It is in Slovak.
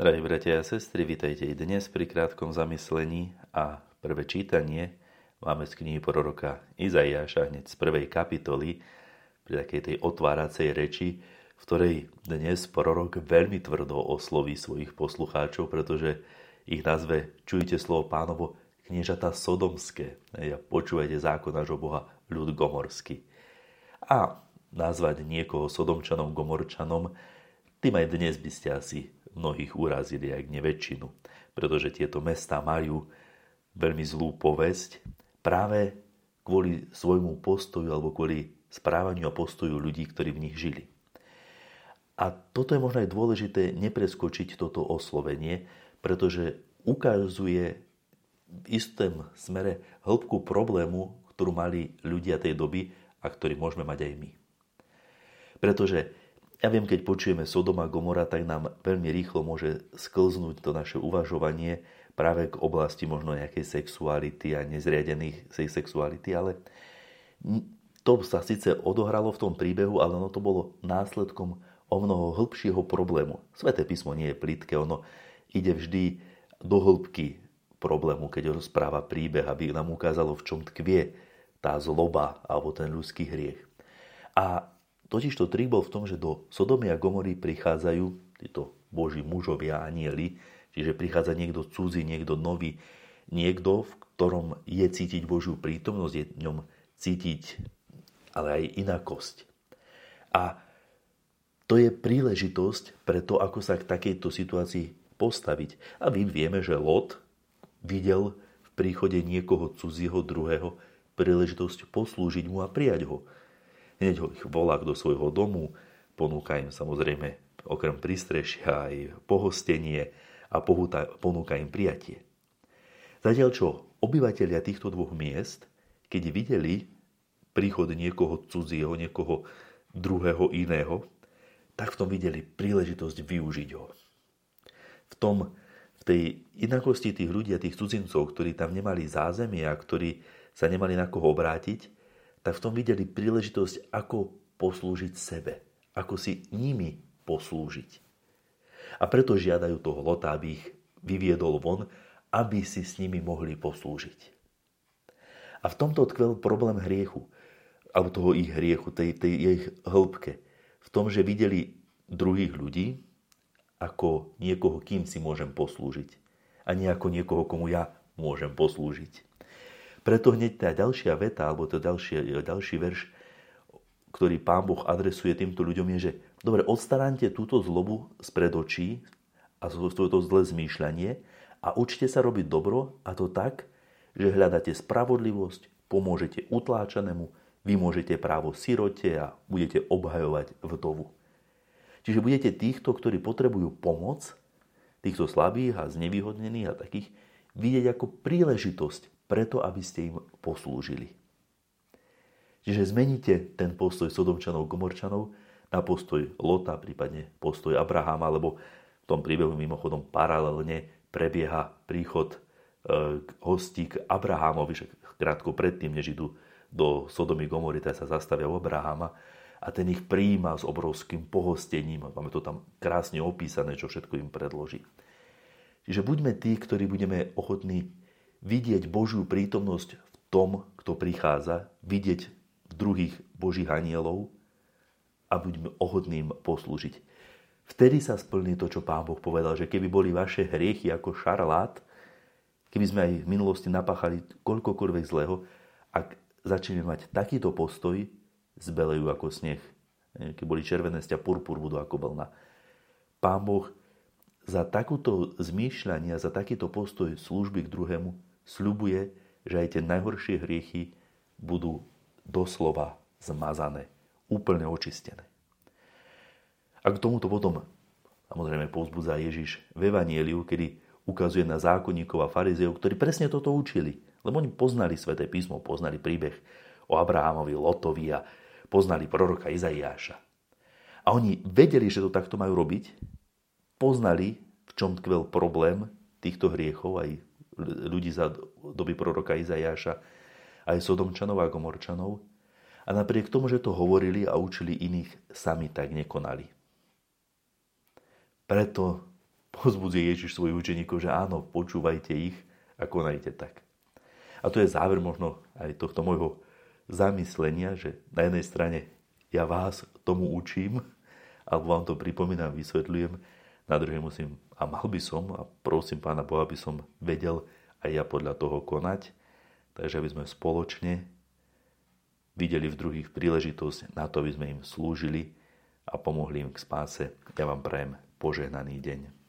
Drahí bratia a sestry, vítajte i dnes pri krátkom zamyslení a prvé čítanie máme z knihy proroka Izaiáša hneď z prvej kapitoly pri takej tej otváracej reči, v ktorej dnes prorok veľmi tvrdo osloví svojich poslucháčov, pretože ich nazve Čujte slovo pánovo kniežata sodomské a počúvajte zákon nášho Boha ľud gomorský. A nazvať niekoho sodomčanom, gomorčanom, tým aj dnes by ste asi mnohých urazili, aj nie väčšinu, pretože tieto mesta majú veľmi zlú povesť práve kvôli svojmu postoju alebo kvôli správaniu a postoju ľudí, ktorí v nich žili. A toto je možno aj dôležité nepreskočiť toto oslovenie, pretože ukazuje v istom smere hĺbku problému, ktorú mali ľudia tej doby a ktorý môžeme mať aj my. Pretože ja viem, keď počujeme Sodoma Gomora, tak nám veľmi rýchlo môže sklznúť to naše uvažovanie práve k oblasti možno nejakej sexuality a nezriadených sexuality, ale to sa síce odohralo v tom príbehu, ale ono to bolo následkom o mnoho hĺbšieho problému. Sveté písmo nie je plitké, ono ide vždy do hĺbky problému, keď rozpráva príbeh, aby nám ukázalo, v čom tkvie tá zloba alebo ten ľudský hriech. A Totiž to trik bol v tom, že do Sodomy a Gomory prichádzajú títo boží mužovia, anieli, čiže prichádza niekto cudzí, niekto nový, niekto, v ktorom je cítiť Božiu prítomnosť, je v ňom cítiť ale aj inakosť. A to je príležitosť pre to, ako sa k takejto situácii postaviť. A my vieme, že Lot videl v príchode niekoho cudzieho druhého príležitosť poslúžiť mu a prijať ho. Hneď ho ich volá do svojho domu, ponúka im samozrejme okrem prístrešia aj pohostenie a ponúka im prijatie. Zatiaľ čo obyvateľia týchto dvoch miest, keď videli príchod niekoho cudzieho, niekoho druhého iného, tak v tom videli príležitosť využiť ho. V tom, v tej inakosti tých ľudí a tých cudzincov, ktorí tam nemali zázemie a ktorí sa nemali na koho obrátiť, tak v tom videli príležitosť, ako poslúžiť sebe, ako si nimi poslúžiť. A preto žiadajú toho Lota, aby ich vyviedol von, aby si s nimi mohli poslúžiť. A v tomto tkvel problém hriechu, alebo toho ich hriechu, tej, tej ich hĺbke. V tom, že videli druhých ľudí ako niekoho, kým si môžem poslúžiť. A nie ako niekoho, komu ja môžem poslúžiť. Preto hneď tá ďalšia veta, alebo to ďalší, ďalší verš, ktorý pán Boh adresuje týmto ľuďom je, že dobre, odstaráňte túto zlobu spred očí a to zlé zmýšľanie a učte sa robiť dobro a to tak, že hľadáte spravodlivosť, pomôžete utláčanému, vymôžete právo sirote a budete obhajovať vdovu. Čiže budete týchto, ktorí potrebujú pomoc, týchto slabých a znevýhodnených a takých, vidieť ako príležitosť preto, aby ste im poslúžili. Čiže zmeníte ten postoj Sodomčanov, Gomorčanov na postoj Lota, prípadne postoj Abrahama, lebo v tom príbehu mimochodom paralelne prebieha príchod e, hostí k Abrahamovi, že krátko predtým, než idú do Sodomy Gomory, tak sa zastavia u Abrahama a ten ich prijíma s obrovským pohostením. Máme to tam krásne opísané, čo všetko im predloží. Čiže buďme tí, ktorí budeme ochotní vidieť Božiu prítomnosť v tom, kto prichádza, vidieť druhých Božích anielov a buďme ochotným poslúžiť. Vtedy sa splní to, čo Pán Boh povedal, že keby boli vaše hriechy ako šarlát, keby sme aj v minulosti napáchali koľkokoľvek zlého, ak začneme mať takýto postoj, zbelejú ako sneh. Keď boli červené sťa, purpur budú ako vlna. Pán Boh za takúto zmýšľanie, za takýto postoj služby k druhému sľubuje, že aj tie najhoršie hriechy budú doslova zmazané, úplne očistené. A k tomuto potom samozrejme povzbudza Ježiš v Evanieliu, kedy ukazuje na zákonníkov a farizeov, ktorí presne toto učili. Lebo oni poznali sväté písmo, poznali príbeh o Abrahamovi, Lotovi a poznali proroka Izaiáša. A oni vedeli, že to takto majú robiť, poznali, v čom tkvel problém týchto hriechov aj ľudí za doby proroka Izajáša, aj Sodomčanov a Gomorčanov. A napriek tomu, že to hovorili a učili iných, sami tak nekonali. Preto pozbudzuje Ježiš svojich učeníkov, že áno, počúvajte ich a konajte tak. A to je záver možno aj tohto môjho zamyslenia, že na jednej strane ja vás tomu učím, alebo vám to pripomínam, vysvetľujem, na druhej musím a mal by som a prosím Pána Boha, aby som vedel aj ja podľa toho konať, takže aby sme spoločne videli v druhých príležitosť na to, aby sme im slúžili a pomohli im k spáse. Ja vám prajem požehnaný deň.